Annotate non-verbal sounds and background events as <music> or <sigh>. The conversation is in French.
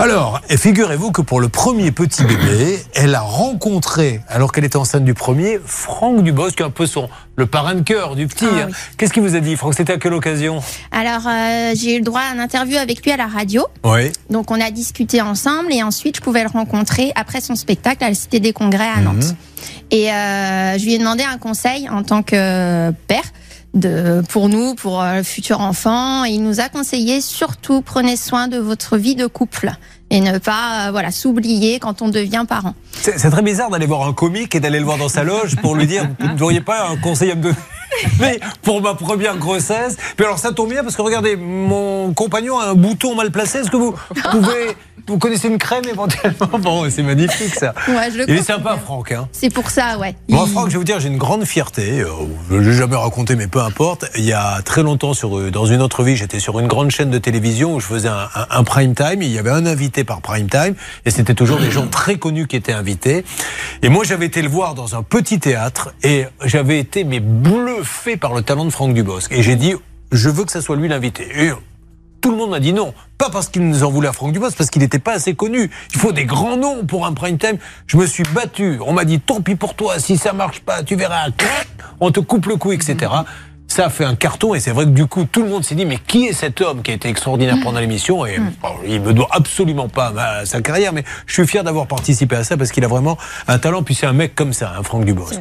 Alors, figurez-vous que pour le premier petit bébé, elle a rencontré, alors qu'elle était enceinte du premier, Franck Dubos, qui est un peu son, le parrain de cœur du petit. Ah hein. oui. Qu'est-ce qu'il vous a dit, Franck? C'était à quelle occasion? Alors, euh, j'ai eu le droit à un interview avec lui à la radio. Oui. Donc, on a discuté ensemble et ensuite, je pouvais le rencontrer après son spectacle à la Cité des Congrès à Nantes. Et euh, je lui ai demandé un conseil en tant que père. De, pour nous, pour euh, le futur enfant, il nous a conseillé surtout prenez soin de votre vie de couple et ne pas euh, voilà s'oublier quand on devient parent. C'est très bizarre d'aller voir un comique et d'aller le voir dans sa loge pour lui dire Vous n'auriez pas un conseil à <laughs> mais pour ma première grossesse. Puis alors ça tombe bien parce que regardez, mon compagnon a un bouton mal placé. Est-ce que vous pouvez, vous connaissez une crème éventuellement? Bon, c'est magnifique ça. Ouais, je le Il est sympa, Franck. Hein. C'est pour ça, ouais. Moi, Il- Franck, je vais vous dire, j'ai une grande fierté. euh, Je ne l'ai jamais raconté, mais peu importe. Il y a très longtemps, sur, euh, dans une autre vie, j'étais sur une grande chaîne de télévision où je faisais un, un- un prime time. Il y avait un invité par prime time. Et c'était toujours des gens très connus qui étaient invités. Et moi, j'avais été le voir dans un petit théâtre. Et j'avais été mais bluffé par le talent de Franck Dubosc. Et j'ai dit, je veux que ça soit lui l'invité. Et tout le monde m'a dit non. Pas parce qu'il nous en voulait à Franck Dubos, parce qu'il n'était pas assez connu. Il faut des grands noms pour un prime time. Je me suis battu. On m'a dit tant pis pour toi, si ça marche pas, tu verras. On te coupe le cou, etc. Ça a fait un carton et c'est vrai que du coup tout le monde s'est dit mais qui est cet homme qui a été extraordinaire pendant l'émission? Et bon, il me doit absolument pas ma- sa carrière mais je suis fier d'avoir participé à ça parce qu'il a vraiment un talent puis c'est un mec comme ça, un Franck Dubos.